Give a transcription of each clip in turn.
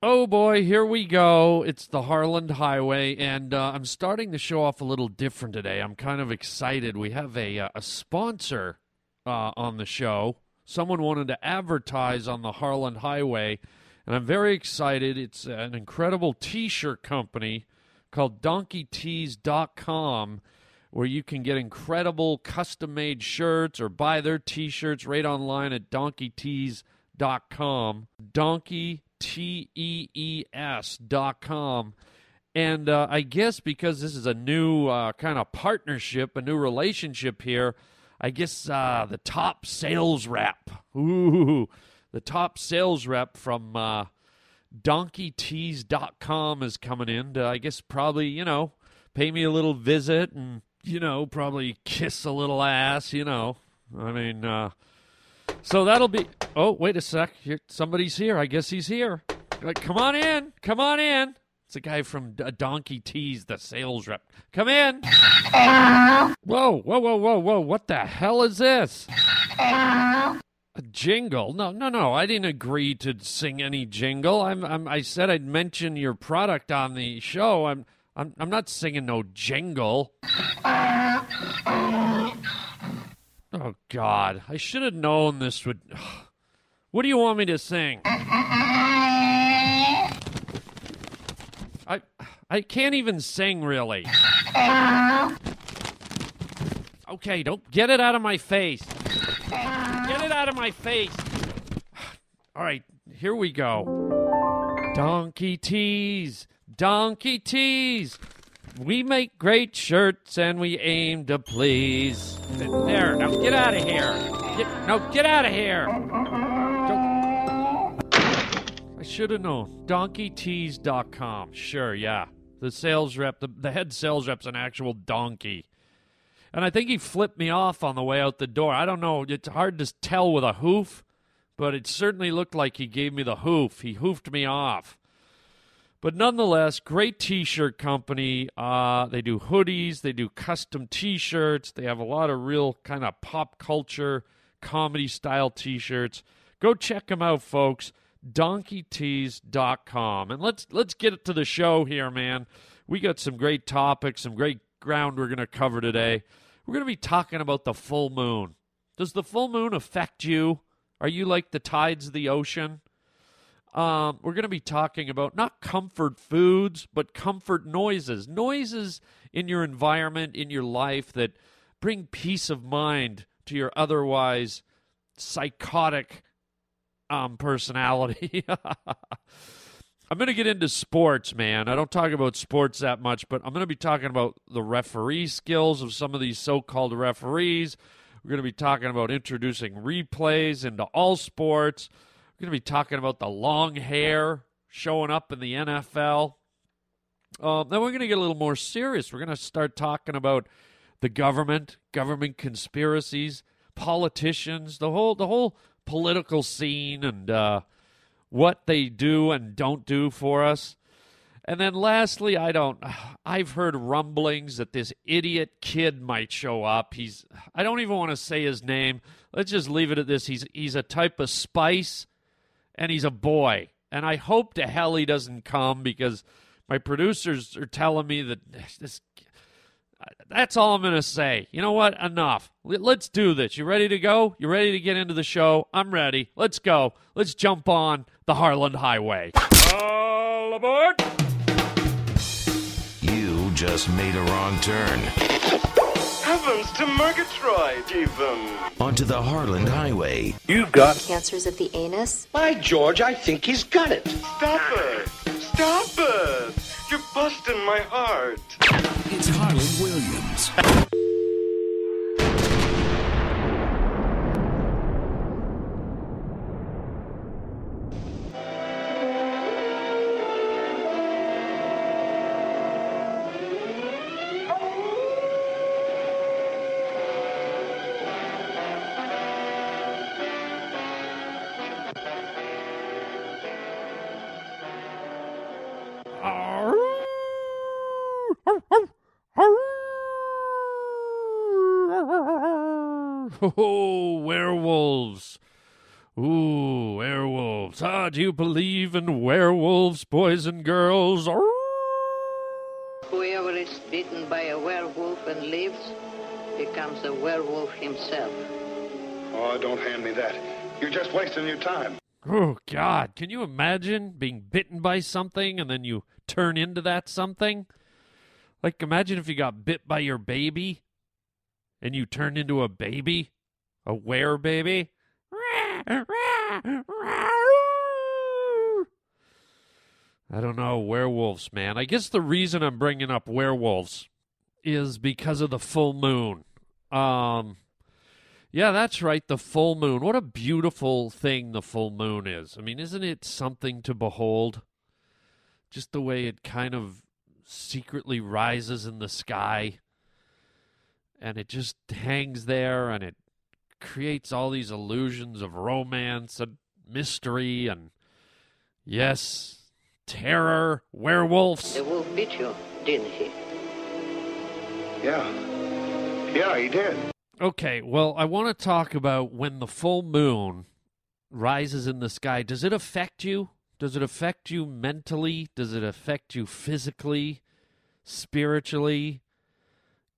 Oh boy, here we go. It's the Harland Highway, and uh, I'm starting the show off a little different today. I'm kind of excited. We have a, uh, a sponsor uh, on the show. Someone wanted to advertise on the Harland Highway, and I'm very excited. It's an incredible t shirt company called DonkeyTees.com where you can get incredible custom made shirts or buy their t shirts right online at DonkeyTees.com. Donkey T E E S dot com. And uh, I guess because this is a new uh, kind of partnership, a new relationship here, I guess uh, the top sales rep, ooh, the top sales rep from uh, donkeytees.com is coming in to, I guess, probably, you know, pay me a little visit and, you know, probably kiss a little ass, you know. I mean, uh, so that'll be. Oh, wait a sec. Here, somebody's here. I guess he's here. Like, come on in. Come on in. It's a guy from D- Donkey Tees, the sales rep. Come in. Whoa, whoa, whoa, whoa, whoa. What the hell is this? A jingle? No, no, no. I didn't agree to sing any jingle. I'm, I'm I said I'd mention your product on the show. I'm I'm I'm not singing no jingle. Oh God! I should have known this would. What do you want me to sing? I I can't even sing really. Okay, don't get it out of my face. Get it out of my face. All right, here we go. Donkey tees, donkey tees. We make great shirts and we aim to please. There, now get out of here. Get, no, get out of here. Don't- I should have known. DonkeyTees.com. Sure, yeah. The sales rep, the, the head sales rep's an actual donkey. And I think he flipped me off on the way out the door. I don't know. It's hard to tell with a hoof, but it certainly looked like he gave me the hoof. He hoofed me off. But nonetheless, great t-shirt company. Uh, they do hoodies, they do custom t-shirts. They have a lot of real kind of pop culture, comedy style t-shirts. Go check them out, folks. DonkeyTees.com. And let's let's get to the show here, man. We got some great topics, some great ground we're to cover today. We're to be talking about the full moon. Does the full moon affect you? Are you like the tides of the ocean? Um, we're going to be talking about not comfort foods, but comfort noises. Noises in your environment, in your life that bring peace of mind to your otherwise psychotic um, personality. I'm going to get into sports, man. I don't talk about sports that much, but I'm going to be talking about the referee skills of some of these so called referees. We're going to be talking about introducing replays into all sports. We're going to be talking about the long hair showing up in the NFL. Um, then we're going to get a little more serious. We're going to start talking about the government, government conspiracies, politicians, the whole the whole political scene, and uh, what they do and don't do for us. And then lastly, I don't I've heard rumblings that this idiot kid might show up. He's I don't even want to say his name. Let's just leave it at this. He's he's a type of spice and he's a boy. And I hope to hell he doesn't come because my producers are telling me that this that's all I'm going to say. You know what? Enough. Let's do this. You ready to go? You ready to get into the show? I'm ready. Let's go. Let's jump on the Harland Highway. All aboard! You just made a wrong turn Heavens to Murgatroyd, even. onto the Harland Highway. You've got. Cancers of the anus. By George, I think he's got it. Stop it! Stop it! You're busting my heart. It's Harland Williams. Oh, werewolves. Ooh, werewolves. Ah, do you believe in werewolves, boys and girls? Whoever is bitten by a werewolf and lives becomes a werewolf himself. Oh, don't hand me that. You're just wasting your time. Oh, God. Can you imagine being bitten by something and then you turn into that something? Like, imagine if you got bit by your baby and you turned into a baby, a were baby. I don't know, werewolves, man. I guess the reason I'm bringing up werewolves is because of the full moon. Um, yeah, that's right, the full moon. What a beautiful thing the full moon is. I mean, isn't it something to behold? Just the way it kind of secretly rises in the sky and it just hangs there and it creates all these illusions of romance and mystery and yes, terror, werewolves. The wolf bit you, didn't he? Yeah. Yeah, he did. Okay, well, I want to talk about when the full moon rises in the sky. Does it affect you? Does it affect you mentally? Does it affect you physically, spiritually,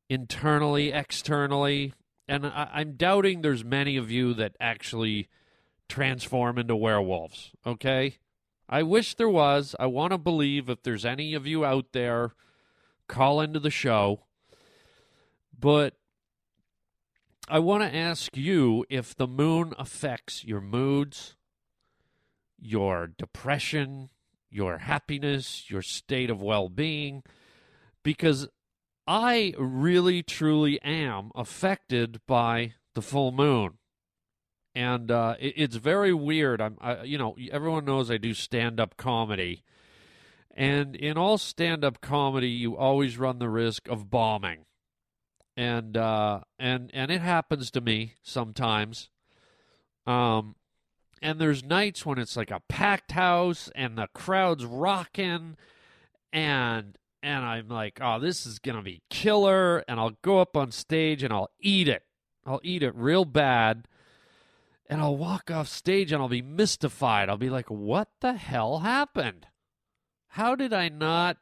internally, externally? And I- I'm doubting there's many of you that actually transform into werewolves, okay? I wish there was. I want to believe if there's any of you out there, call into the show. But I want to ask you if the moon affects your moods, your depression, your happiness, your state of well being, because I really, truly am affected by the full moon. And uh, it, it's very weird. I'm, I, you know, everyone knows I do stand up comedy. And in all stand up comedy, you always run the risk of bombing and uh, and and it happens to me sometimes. Um, and there's nights when it's like a packed house and the crowd's rocking, and and I'm like, oh, this is gonna be killer, and I'll go up on stage and I'll eat it. I'll eat it real bad, and I'll walk off stage and I'll be mystified. I'll be like, what the hell happened? How did I not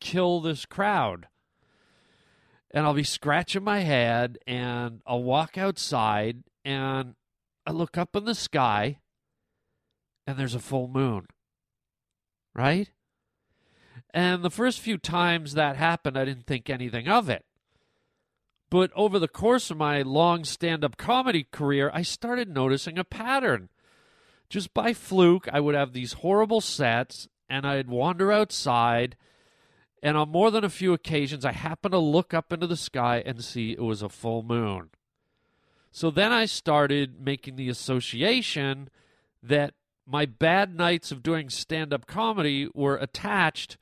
kill this crowd? and I'll be scratching my head and I'll walk outside and I look up in the sky and there's a full moon. Right? And the first few times that happened, I didn't think anything of it. But over the course of my long stand up comedy career, I started noticing a pattern. Just by fluke, I would have these horrible sets and I'd wander outside and on more than a few occasions, I happened to look up into the sky and see it was a full moon. So then I started making the association that my bad nights of doing stand up comedy were attached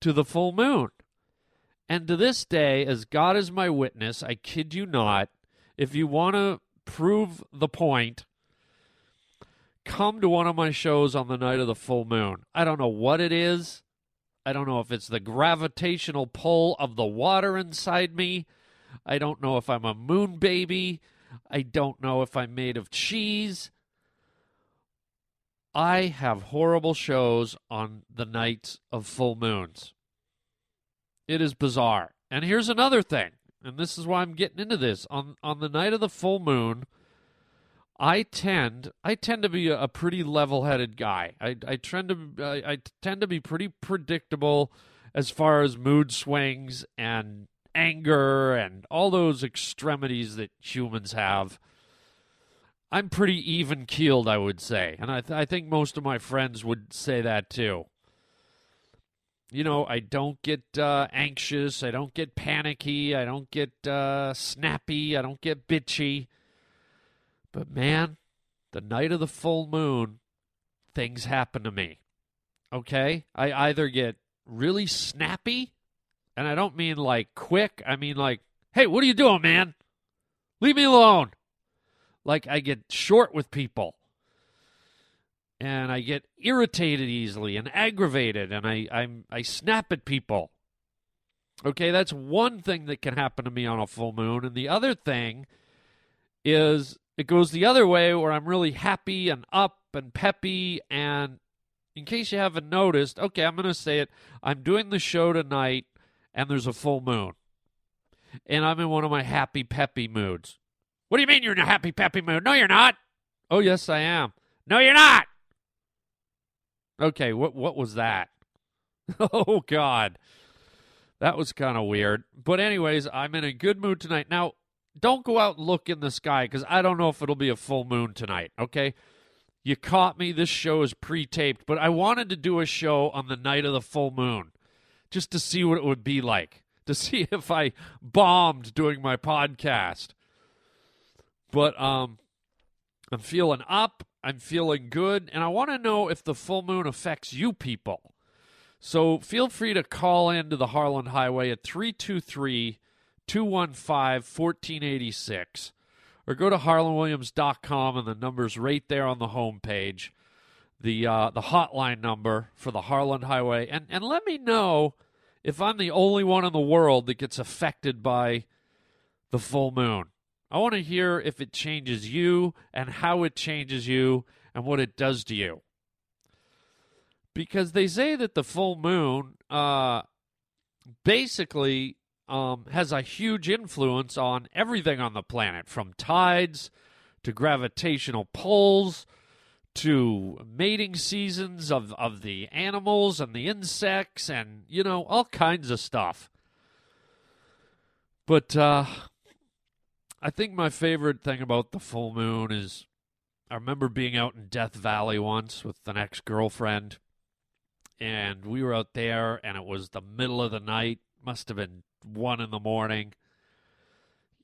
to the full moon. And to this day, as God is my witness, I kid you not, if you want to prove the point, come to one of my shows on the night of the full moon. I don't know what it is. I don't know if it's the gravitational pull of the water inside me. I don't know if I'm a moon baby. I don't know if I'm made of cheese. I have horrible shows on the nights of full moons. It is bizarre. And here's another thing, and this is why I'm getting into this. On on the night of the full moon, I tend I tend to be a, pretty level-headed guy. I I tend to I, I tend to be pretty predictable as far as mood swings and anger and all those extremities that humans have. I'm pretty even keeled, I would say, and I th- I think most of my friends would say that too. You know, I don't get uh, anxious. I don't get panicky. I don't get uh, snappy. I don't get bitchy. But man, the night of the full moon, things happen to me. Okay? I either get really snappy, and I don't mean like quick, I mean like, hey, what are you doing, man? Leave me alone. Like I get short with people. And I get irritated easily and aggravated and I I'm I snap at people. Okay, that's one thing that can happen to me on a full moon. And the other thing is it goes the other way where I'm really happy and up and peppy. And in case you haven't noticed, okay, I'm going to say it. I'm doing the show tonight, and there's a full moon. And I'm in one of my happy, peppy moods. What do you mean you're in a happy, peppy mood? No, you're not. Oh, yes, I am. No, you're not. Okay, what what was that? oh God. That was kind of weird. But anyways, I'm in a good mood tonight. Now, don't go out and look in the sky cuz I don't know if it'll be a full moon tonight, okay? You caught me. This show is pre-taped, but I wanted to do a show on the night of the full moon just to see what it would be like, to see if I bombed doing my podcast. But um I'm feeling up. I'm feeling good. And I want to know if the full moon affects you people. So feel free to call into the Harland Highway at 323 215 1486 or go to harlandwilliams.com and the number's right there on the homepage. The, uh, the hotline number for the Harland Highway. And, and let me know if I'm the only one in the world that gets affected by the full moon. I want to hear if it changes you and how it changes you and what it does to you. Because they say that the full moon uh, basically um, has a huge influence on everything on the planet, from tides to gravitational pulls to mating seasons of, of the animals and the insects and, you know, all kinds of stuff. But uh, I think my favorite thing about the full moon is I remember being out in Death Valley once with an ex girlfriend, and we were out there, and it was the middle of the night, must have been one in the morning.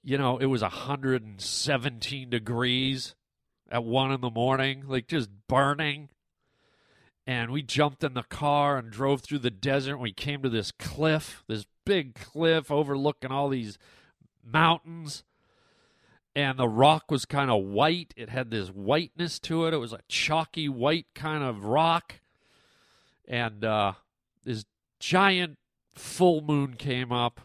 You know, it was 117 degrees at one in the morning, like just burning. And we jumped in the car and drove through the desert. We came to this cliff, this big cliff overlooking all these mountains and the rock was kind of white. It had this whiteness to it. It was a chalky white kind of rock. And uh, this giant full moon came up.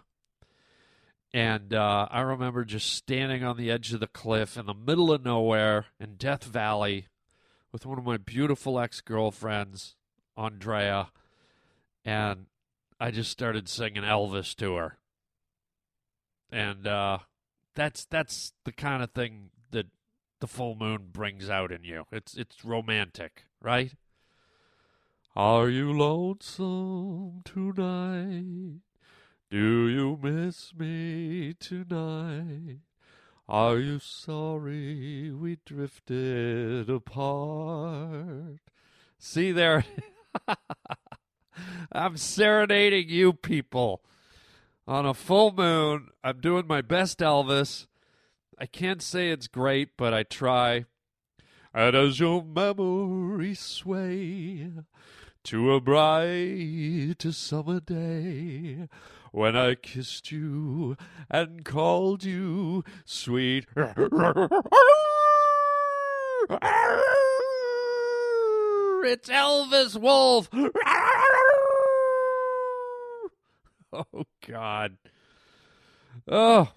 And uh, I remember just standing on the edge of the cliff in the middle of nowhere in Death Valley with one of my beautiful ex girlfriends, Andrea. And I just started singing Elvis to her. And uh, that's that's the kind of thing that the full moon brings out in you. It's it's romantic, right? Are you lonesome tonight? Do you miss me tonight? Are you sorry we drifted apart? See there, I'm serenading you people on a full moon. I'm doing my best Elvis. I can't say it's great, but I try. And as your memory sway to a bright summer day, when I kissed you and called you sweet. It's Elvis Wolf. Oh God. Oh.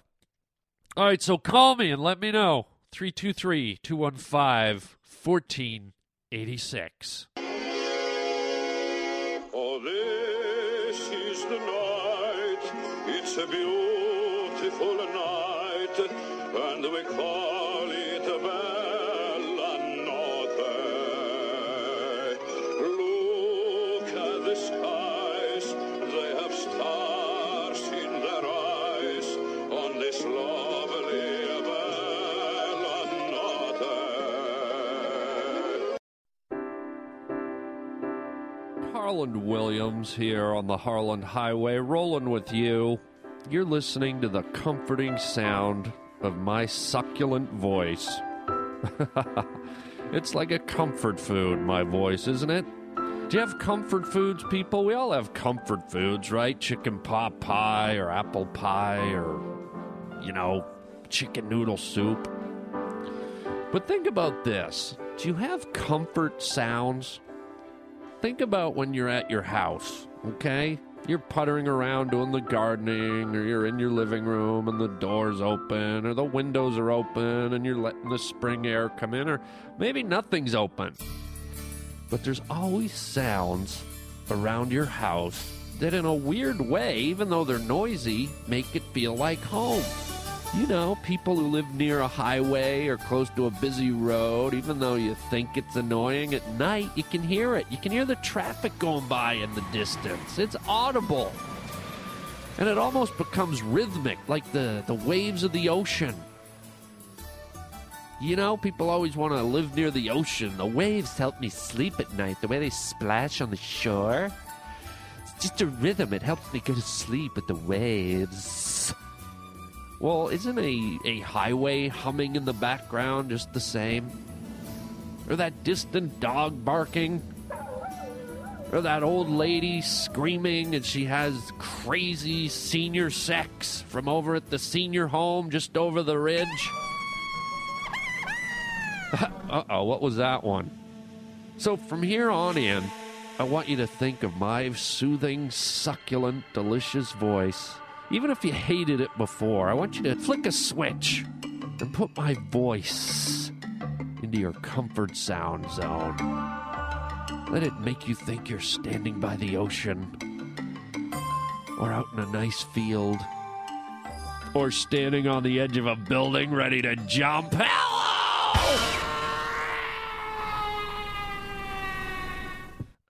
All right, so call me and let me know. 323 215 1486. Oh, this is the night. It's a beautiful night, and we call it Bella Harland Williams here on the Harland Highway, rolling with you. You're listening to the comforting sound of my succulent voice. it's like a comfort food, my voice, isn't it? Do you have comfort foods, people? We all have comfort foods, right? Chicken pot pie or apple pie or, you know, chicken noodle soup. But think about this do you have comfort sounds? Think about when you're at your house, okay? You're puttering around doing the gardening, or you're in your living room and the door's open, or the windows are open and you're letting the spring air come in, or maybe nothing's open. But there's always sounds around your house that, in a weird way, even though they're noisy, make it feel like home. You know, people who live near a highway or close to a busy road, even though you think it's annoying at night, you can hear it. You can hear the traffic going by in the distance. It's audible. And it almost becomes rhythmic, like the, the waves of the ocean. You know, people always want to live near the ocean. The waves help me sleep at night, the way they splash on the shore. It's just a rhythm. It helps me go to sleep at the waves. Well, isn't a, a highway humming in the background just the same? Or that distant dog barking? Or that old lady screaming and she has crazy senior sex from over at the senior home just over the ridge? uh oh, what was that one? So from here on in, I want you to think of my soothing, succulent, delicious voice. Even if you hated it before, I want you to flick a switch and put my voice into your comfort sound zone. Let it make you think you're standing by the ocean, or out in a nice field, or standing on the edge of a building ready to jump. Hello!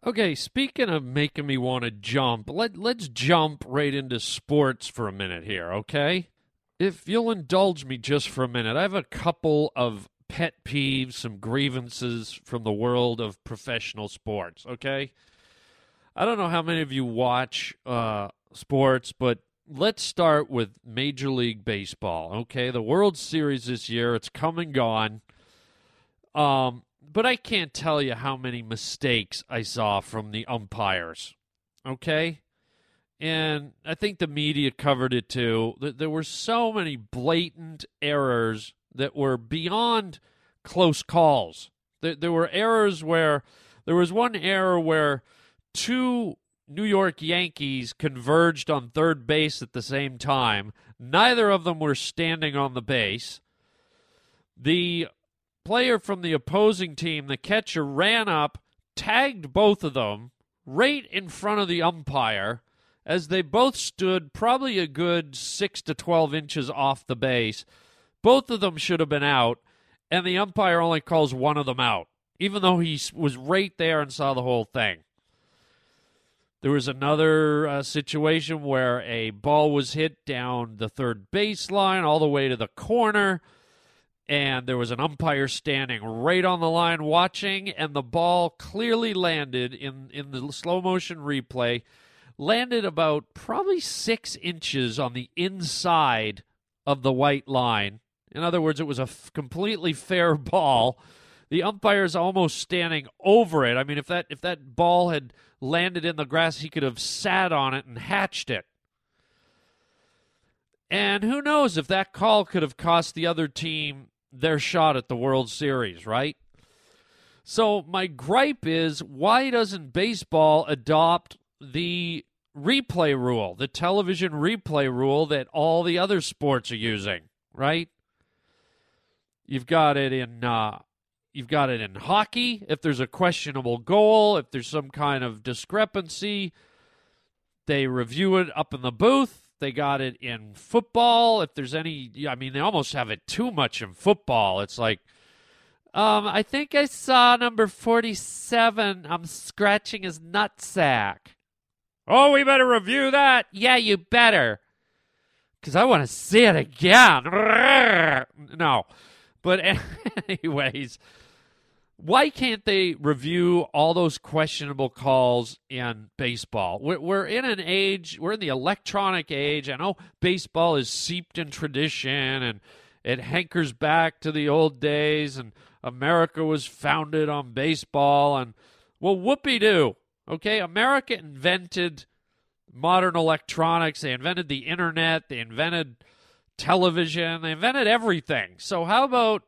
Okay, speaking of making me want to jump, let, let's jump right into sports for a minute here, okay? If you'll indulge me just for a minute, I have a couple of pet peeves, some grievances from the world of professional sports, okay? I don't know how many of you watch uh, sports, but let's start with Major League Baseball, okay? The World Series this year, it's come and gone. Um, but I can't tell you how many mistakes I saw from the umpires. Okay? And I think the media covered it too. There were so many blatant errors that were beyond close calls. There, there were errors where there was one error where two New York Yankees converged on third base at the same time. Neither of them were standing on the base. The player from the opposing team, the catcher, ran up, tagged both of them right in front of the umpire as they both stood probably a good 6 to 12 inches off the base. Both of them should have been out, and the umpire only calls one of them out, even though he was right there and saw the whole thing. There was another uh, situation where a ball was hit down the third baseline all the way to the corner and there was an umpire standing right on the line watching and the ball clearly landed in in the slow motion replay landed about probably 6 inches on the inside of the white line. In other words it was a f- completely fair ball. The umpire's almost standing over it. I mean if that if that ball had landed in the grass he could have sat on it and hatched it. And who knows if that call could have cost the other team their shot at the World Series, right? So my gripe is why doesn't baseball adopt the replay rule, the television replay rule that all the other sports are using, right? You've got it in uh, you've got it in hockey. If there's a questionable goal, if there's some kind of discrepancy, they review it up in the booth. They got it in football. If there's any, I mean, they almost have it too much in football. It's like, um, I think I saw number 47. I'm scratching his nutsack. Oh, we better review that. Yeah, you better. Because I want to see it again. No. But, anyways, why can't they review all those questionable calls in baseball? We're, we're, in an age, we're in the electronic age. I know baseball is seeped in tradition and it hankers back to the old days, and America was founded on baseball. And well, whoopee doo. Okay, America invented modern electronics, they invented the internet, they invented television, they invented everything. So, how about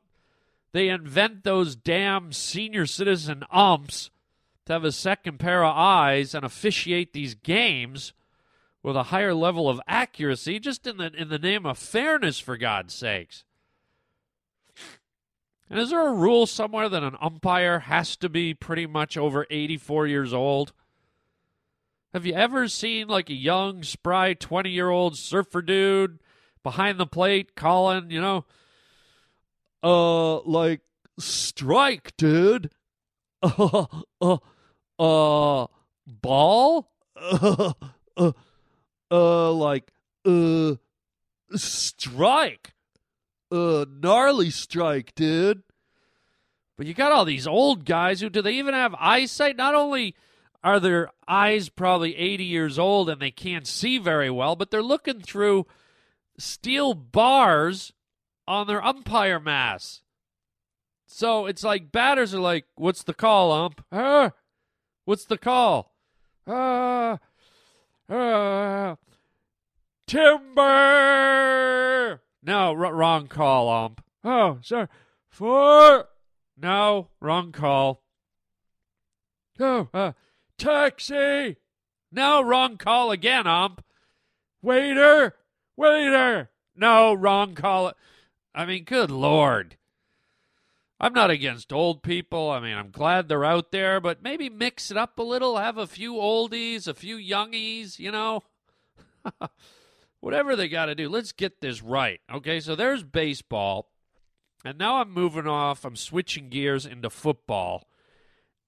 they invent those damn senior citizen umps to have a second pair of eyes and officiate these games with a higher level of accuracy, just in the in the name of fairness, for God's sakes. And is there a rule somewhere that an umpire has to be pretty much over 84 years old? Have you ever seen like a young, spry 20 year old surfer dude behind the plate calling, you know, uh, like, strike, dude? Uh, uh, uh, ball? Uh, uh, uh, like, uh, strike. Uh, gnarly strike, dude. But you got all these old guys who do they even have eyesight? Not only are their eyes probably 80 years old and they can't see very well, but they're looking through steel bars on their umpire mass. So it's like batters are like, "What's the call, ump? Ah, what's the call? Ah, ah, timber. No, r- wrong call, ump. Oh, sir, Four. No, wrong call. Oh, uh, taxi. No, wrong call again, ump. Waiter, waiter. No, wrong call. I mean, good lord. I'm not against old people. I mean, I'm glad they're out there, but maybe mix it up a little. Have a few oldies, a few youngies, you know? Whatever they got to do. Let's get this right. Okay, so there's baseball. And now I'm moving off. I'm switching gears into football.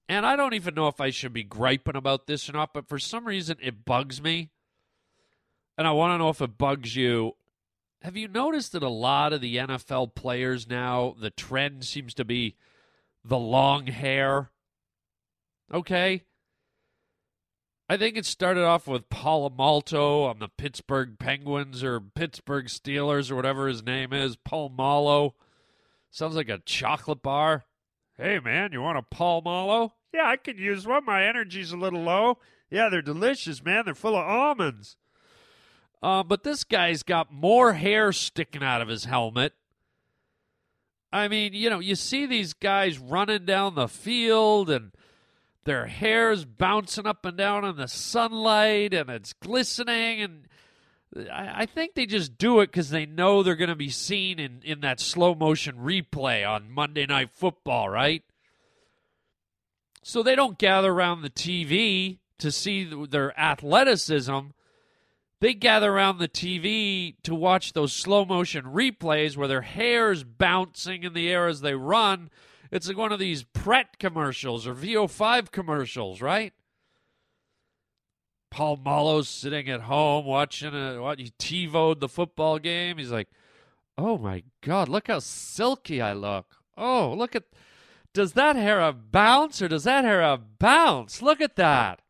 And I don't even know if I should be griping about this or not, but for some reason it bugs me. And I want to know if it bugs you. Have you noticed that a lot of the NFL players now, the trend seems to be the long hair? Okay. I think it started off with Polamalu on the Pittsburgh Penguins or Pittsburgh Steelers or whatever his name is. Polamalu. Sounds like a chocolate bar. Hey, man, you want a Polamalu? Yeah, I could use one. My energy's a little low. Yeah, they're delicious, man. They're full of almonds. Uh, but this guy's got more hair sticking out of his helmet. I mean, you know, you see these guys running down the field and their hair's bouncing up and down in the sunlight and it's glistening. And I, I think they just do it because they know they're going to be seen in, in that slow motion replay on Monday Night Football, right? So they don't gather around the TV to see their athleticism they gather around the TV to watch those slow motion replays where their hair's bouncing in the air as they run. It's like one of these Pert commercials or VO5 commercials, right? Polamalu's sitting at home watching a what he TiVoed the football game. He's like, "Oh my god, look how silky I look. Oh, look at does that hair have bounce or does that hair have bounce? Look at that."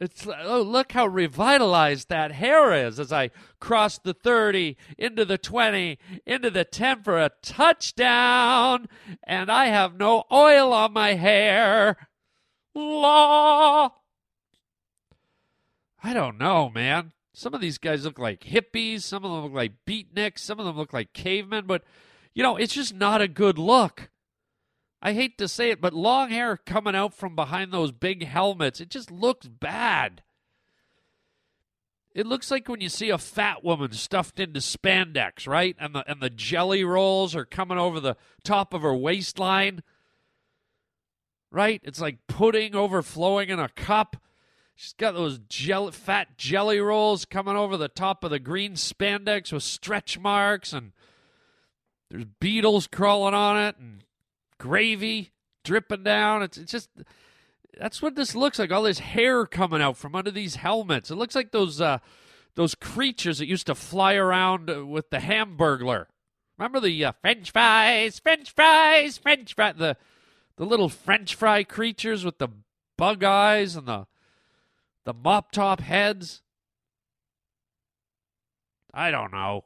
It's oh look how revitalized that hair is as I cross the 30 into the 20 into the 10 for a touchdown and I have no oil on my hair. Law. I don't know, man. Some of these guys look like hippies, some of them look like beatniks, some of them look like cavemen, but you know, it's just not a good look. I hate to say it, but long hair coming out from behind those big helmets, it just looks bad. It looks like when you see a fat woman stuffed into spandex, right? And the and the jelly rolls are coming over the top of her waistline. Right? It's like pudding overflowing in a cup. She's got those gel- fat jelly rolls coming over the top of the green spandex with stretch marks and there's beetles crawling on it and gravy dripping down. It's, it's just that's what this looks like. All this hair coming out from under these helmets. It looks like those uh, those creatures that used to fly around uh, with the Hamburglar. Remember the uh, French fries, French fries, French fry. The the little French fry creatures with the bug eyes and the the mop top heads. I don't know.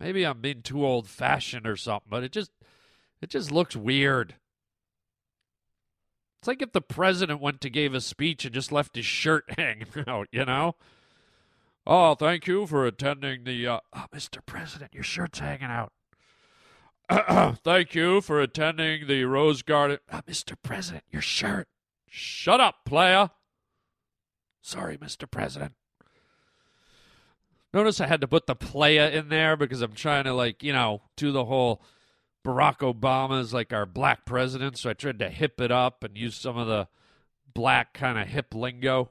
Maybe I'm being too old fashioned or something, but it just it just looks weird. It's like if the president went to give a speech and just left his shirt hanging out, you know? Oh, thank you for attending the. Uh, oh, Mr. President, your shirt's hanging out. thank you for attending the Rose Garden. Oh, Mr. President, your shirt. Shut up, playa. Sorry, Mr. President. Notice I had to put the playa in there because I'm trying to like, you know, do the whole Barack Obama is like our black president, so I tried to hip it up and use some of the black kind of hip lingo.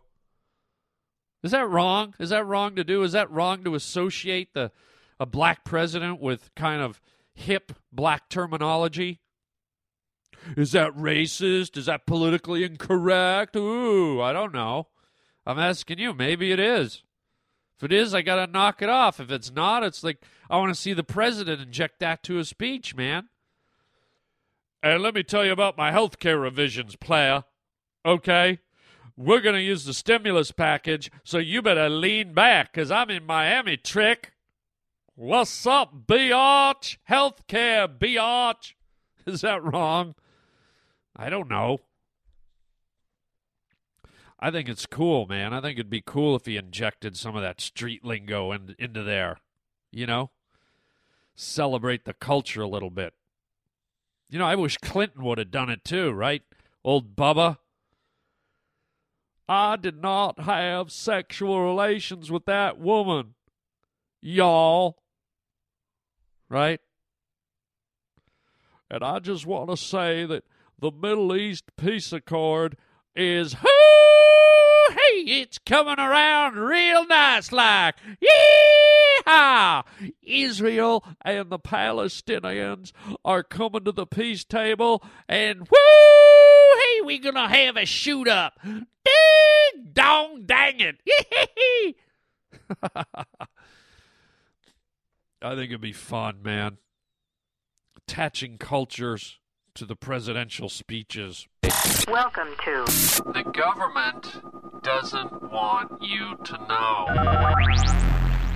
Is that wrong? Is that wrong to do? Is that wrong to associate the a black president with kind of hip black terminology? Is that racist? Is that politically incorrect? Ooh, I don't know. I'm asking you. Maybe it is. If it is, I got to knock it off. If it's not, it's like I want to see the president inject that to a speech, man. And let me tell you about my health care revisions, player. Okay? We're going to use the stimulus package, so you better lean back, because I'm in Miami, trick. What's up, biatch? Healthcare, biatch. Is that wrong? I don't know. I think it's cool, man. I think it'd be cool if he injected some of that street lingo in, into there. You know? Celebrate the culture a little bit. You know, I wish Clinton would have done it too, right? Old Bubba. I did not have sexual relations with that woman. Y'all. Right? And I just want to say that the Middle East peace accord is hey it's coming around real nice like yeah Israel and the Palestinians are coming to the peace table and woo hey we gonna have a shoot up. Ding dong dang it. I think it'd be fun man. Attaching cultures to the presidential speeches. Welcome to The government doesn't want you to know.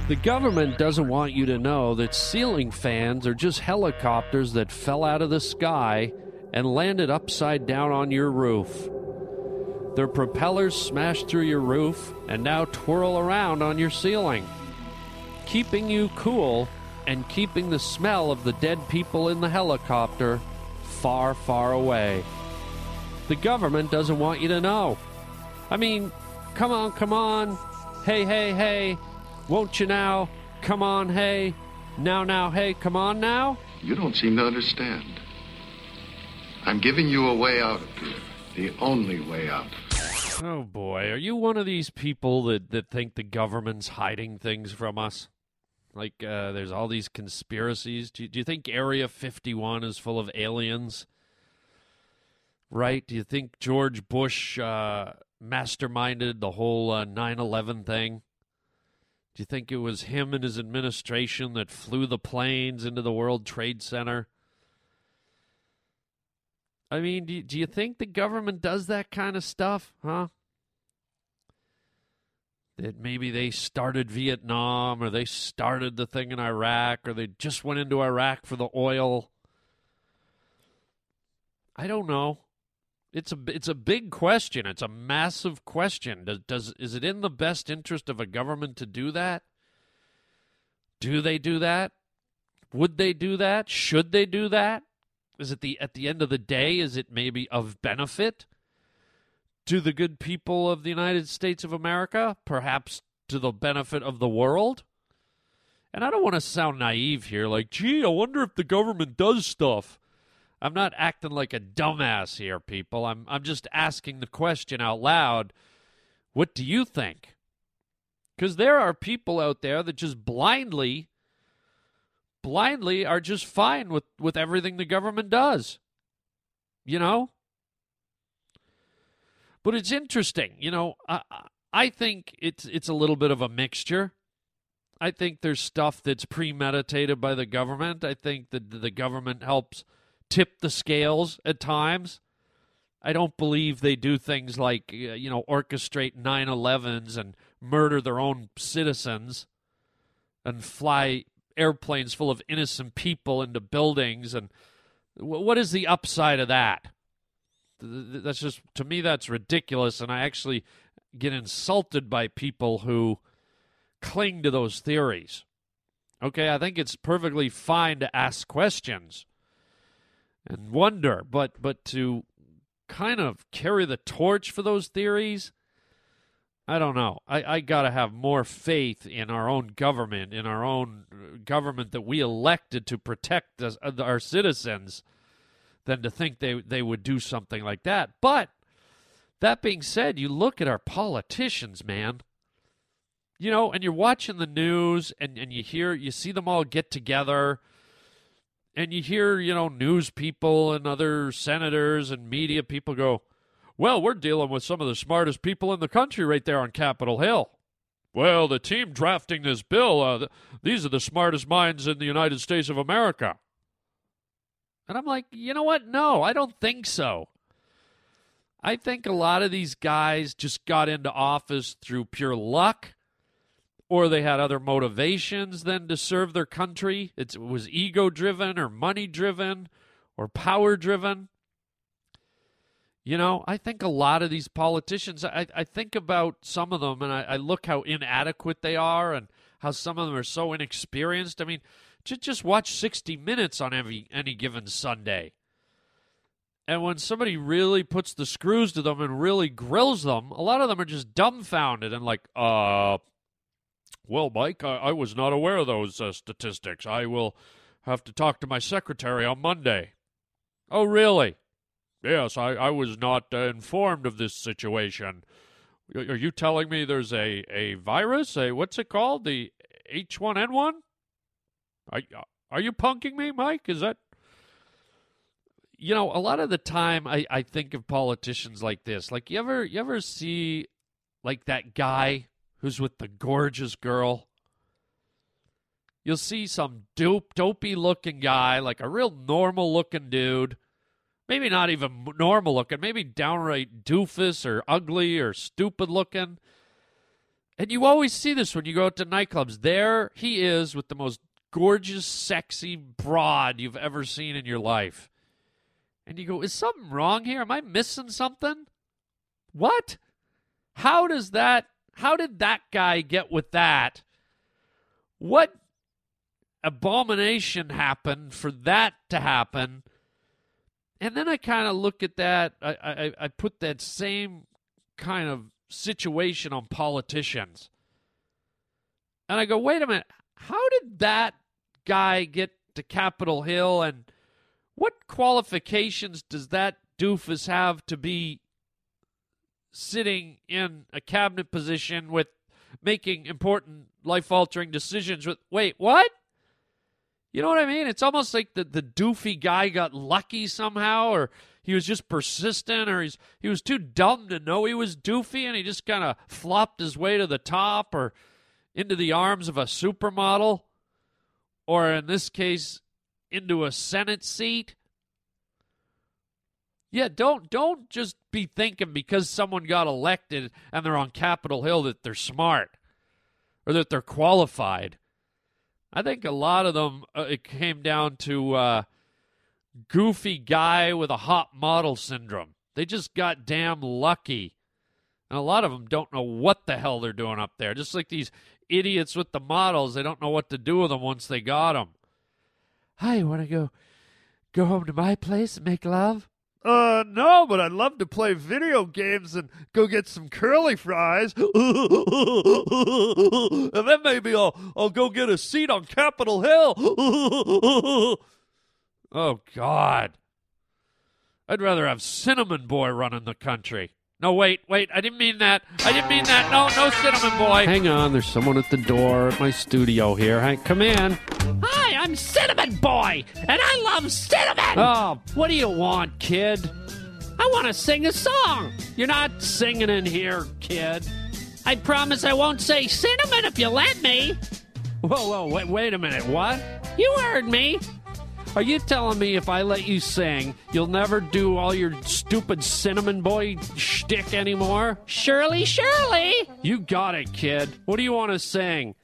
The government doesn't want you to know that ceiling fans are just helicopters that fell out of the sky and landed upside down on your roof. Their propellers smash through your roof and now twirl around on your ceiling, keeping you cool and keeping the smell of the dead people in the helicopter far, far away. The government doesn't want you to know. I mean, come on, come on. Hey, hey, hey. Won't you now? Come on, hey. Now, now, hey, come on now. You don't seem to understand. I'm giving you a way out of here. The only way out. Oh boy, are you one of these people that, that think the government's hiding things from us? Like, uh, there's all these conspiracies. Do you, do you think Area 51 is full of aliens? Right? Do you think George Bush uh, masterminded the whole uh, 9 11 thing? Do you think it was him and his administration that flew the planes into the World Trade Center? I mean, do do you think the government does that kind of stuff, huh? That maybe they started Vietnam or they started the thing in Iraq or they just went into Iraq for the oil. I don't know. It's a it's a big question. It's a massive question. Does, does is it in the best interest of a government to do that? Do they do that? Would they do that? Should they do that? Is it the at the end of the day is it maybe of benefit? To the good people of the United States of America, perhaps to the benefit of the world. And I don't want to sound naive here, like, gee, I wonder if the government does stuff. I'm not acting like a dumbass here, people. I'm I'm just asking the question out loud. What do you think? Because there are people out there that just blindly, blindly are just fine with, with everything the government does. You know? But it's interesting, you know. I I think it's it's a little bit of a mixture. I think there's stuff that's premeditated by the government. I think that the government helps tip the scales at times. I don't believe they do things like you know orchestrate 9/11s and murder their own citizens and fly airplanes full of innocent people into buildings and what is the upside of that? That's just to me that's ridiculous and i actually get insulted by people who cling to those theories okay i think it's perfectly fine to ask questions and wonder but but to kind of carry the torch for those theories I don't know. I, I got to have more faith in our own government, in our own uh, government that we elected to protect us, uh, our citizens, than to think they, they would do something like that. But that being said, you look at our politicians, man. You know, and you're watching the news and, and you hear, you see them all get together and you hear, you know, news people and other senators and media people go, well, we're dealing with some of the smartest people in the country right there on Capitol Hill. Well, the team drafting this bill, uh, th- these are the smartest minds in the United States of America. And I'm like, you know what? No, I don't think so. I think a lot of these guys just got into office through pure luck or they had other motivations than to serve their country. It's, it was ego driven or money driven or power driven. You know, I think a lot of these politicians, I, I think about some of them and I, I look how inadequate they are and how some of them are so inexperienced. I mean, just, watch 60 Minutes on every, any given Sunday. And when somebody really puts the screws to them and really grills them, a lot of them are just dumbfounded and like, uh, well, Mike, I, I was not aware of those uh, statistics. I will have to talk to my secretary on Monday. Oh, really? Yes, I, I was not uh, informed of this situation. Are you telling me there's a, a virus? A what's it called? The H1N1? Are, are you punking me, Mike? Is that you know, a lot of the time I, I think of politicians like this. Like you ever you ever see like that guy who's with the gorgeous girl? You'll see some dope dopey looking guy, like a real normal looking dude maybe not even normal looking, maybe downright doofus or ugly or stupid looking. And you always see this when you go out to nightclubs. There he is with the most gorgeous, sexy broad you've ever seen in your life. And you go, is something wrong here? Am I missing something? What? How does that, how did that guy get with that? What abomination happened for that to happen? And then I kind of look at that. I, I, I put that same kind of situation on politicians. And I go, wait a minute. How did that guy get to Capitol Hill? And what qualifications does that doofus have to be sitting in a cabinet position with making important life altering decisions with wait what you know what I mean? It's almost like the, the doofy guy got lucky somehow, or he was just persistent, or he's he was too dumb to know he was doofy, and he just kind of flopped his way to the top, or into the arms of a supermodel, or in this case, into a Senate seat. Yeah, don't don't just be thinking because someone got elected and they're on Capitol Hill that they're smart or that they're qualified. I think a lot of them uh, it came down to uh, goofy guy with a hot model syndrome. They just got damn lucky. And a lot of them don't know what the hell they're doing up there. Just like these idiots with the models, they don't know what to do with them once they got them. Hi, want to go go home to my place and make love? Uh, no, but I'd love to play video games and go get some curly fries. and then maybe I'll, I'll go get a seat on Capitol Hill. oh, God. I'd rather have Cinnamon Boy running the country. No, wait, wait. I didn't mean that. I didn't mean that. No, no Cinnamon Boy. Hang on, there's someone at the door at my studio here. Hey, come in. Hi, I'm Cinnamon Boy, and I love cinnamon. Oh, what do you want, kid? I want to sing a song. You're not singing in here, kid. I promise I won't say cinnamon if you let me. Whoa, whoa, wait, wait a minute. What? You heard me. Are you telling me if I let you sing, you'll never do all your stupid cinnamon boy shtick anymore? Surely, surely. You got it, kid. What do you want to sing?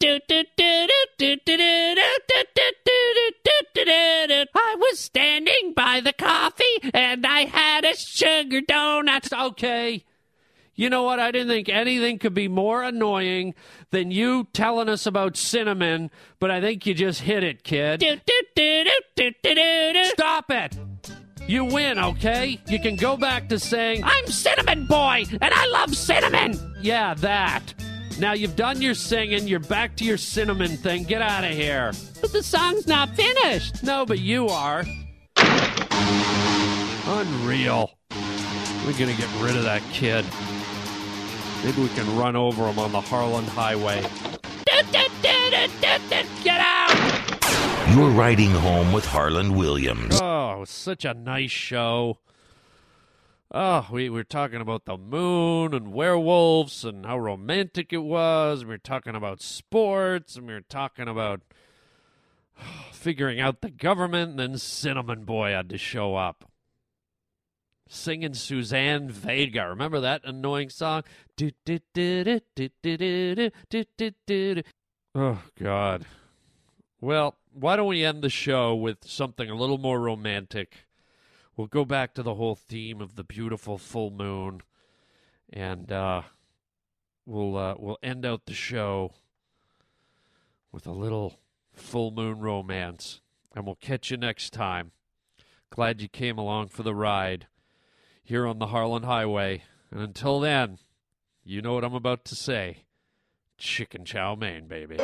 I was standing by the coffee and I had a sugar donut. Okay. You know what? I didn't think anything could be more annoying than you telling us about cinnamon, but I think you just hit it, kid. Stop it! You win, okay? You can go back to saying, I'm Cinnamon Boy, and I love cinnamon. yeah, that. Now you've done your singing, you're back to your cinnamon thing. Get out of here. But the song's not finished. No, but you are. Unreal. We're gonna get rid of that kid. Maybe we can run over him on the Harland Highway. Get out! You're riding home with Harland Williams. Oh, such a nice show. Oh, we were talking about the moon and werewolves and how romantic it was. We were talking about sports and we were talking about figuring out the government. And then Cinnamon Boy had to show up. Singing Suzanne Vega. Remember that annoying song? Oh, God. Well, why don't we end the show with something a little more romantic? We'll go back to the whole theme of the beautiful full moon, and uh, we'll uh, we'll end out the show with a little full moon romance, and we'll catch you next time. Glad you came along for the ride here on the Harland Highway, and until then, you know what I'm about to say: chicken chow mein, baby.